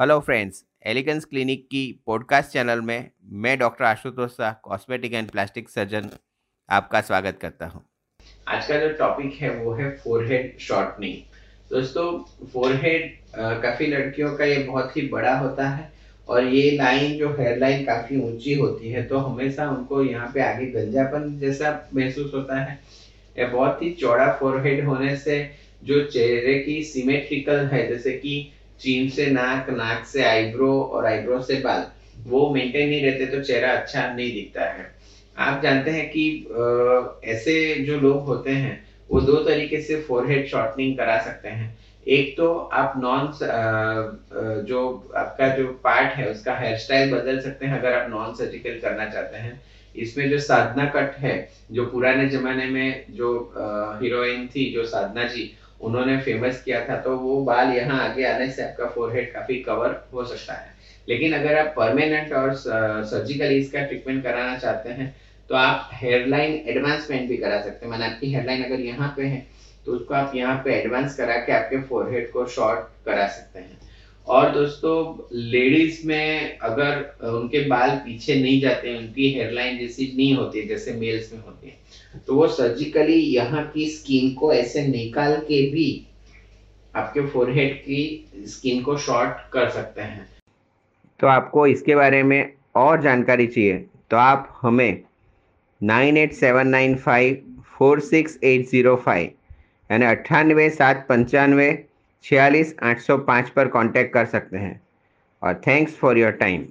Hello friends elegance clinic की podcast channel में मैं doctor Ashutosh Shah cosmetic and plastic surgeon आपका स्वागत करता हूँ। आज का जो टॉपिक है, वो है फोरहेड शॉर्टनिंग दोस्तों फोरहेड काफ़ी लड़कियों का ये बहुत ही बड़ा होता है और ये लाइन जो हेयर लाइन काफ़ी ऊँची होती है तो हमेशा उनको यहाँ पे आगे गंजापन जैसा महसूस होता है। या बहुत ही चौड़ा फोरहेड होने से जो चेहरे की सिमेट्रिकल है, जैसे कि चीन से नाक नाक से आईब्रो और आईब्रो से बाल, वो मेंटेन नहीं रहते तो चेहरा अच्छा नहीं दिखता है। आप जानते हैं कि ऐसे जो लोग होते हैं, वो दो तरीके से फोरहेड शॉर्टनिंग करा सकते हैं। एक तो आप नॉन जो आपका जो पार्ट है, उसका हेयर स्टाइल बदल सकते हैं अगर आप नॉन सर्जिकल करना चाहते हैं। इसमें जो साधना कट है, जो पुराने जमाने में जो हीरोइन थी, जो साधना जी उन्होंने फ़ेमस किया था तो वो बाल यहाँ आगे आने से आपका फोरहेड काफ़ी कवर हो सकता है। लेकिन अगर आप परमानेंट और सर्जिकली इसका ट्रीटमेंट कराना चाहते हैं तो आप हेयरलाइन एडवांसमेंट भी करा सकते हैं। मैंने आपकी हेयरलाइन अगर यहाँ पे है तो उसको आप यहाँ पे एडवांस करा के आपके फोरहेड को शॉर्ट करा सकते हैं। और दोस्तों लेडीज़ में अगर उनके बाल पीछे नहीं जाते, उनकी हेयरलाइन जैसी नहीं होती, जैसे मेल्स में होती है तो वो सर्जिकली यहाँ की स्किन को ऐसे निकाल के भी आपके फोरहेड की स्किन को शॉर्ट कर सकते हैं। तो आपको इसके बारे में और जानकारी चाहिए तो आप हमें nine eight seven nine five four six eight zero five, यानी अट्ठानवे सात पंचानवे छियालीस आठ सौ पाँच पर कांटेक्ट कर सकते हैं। और थैंक्स फॉर योर टाइम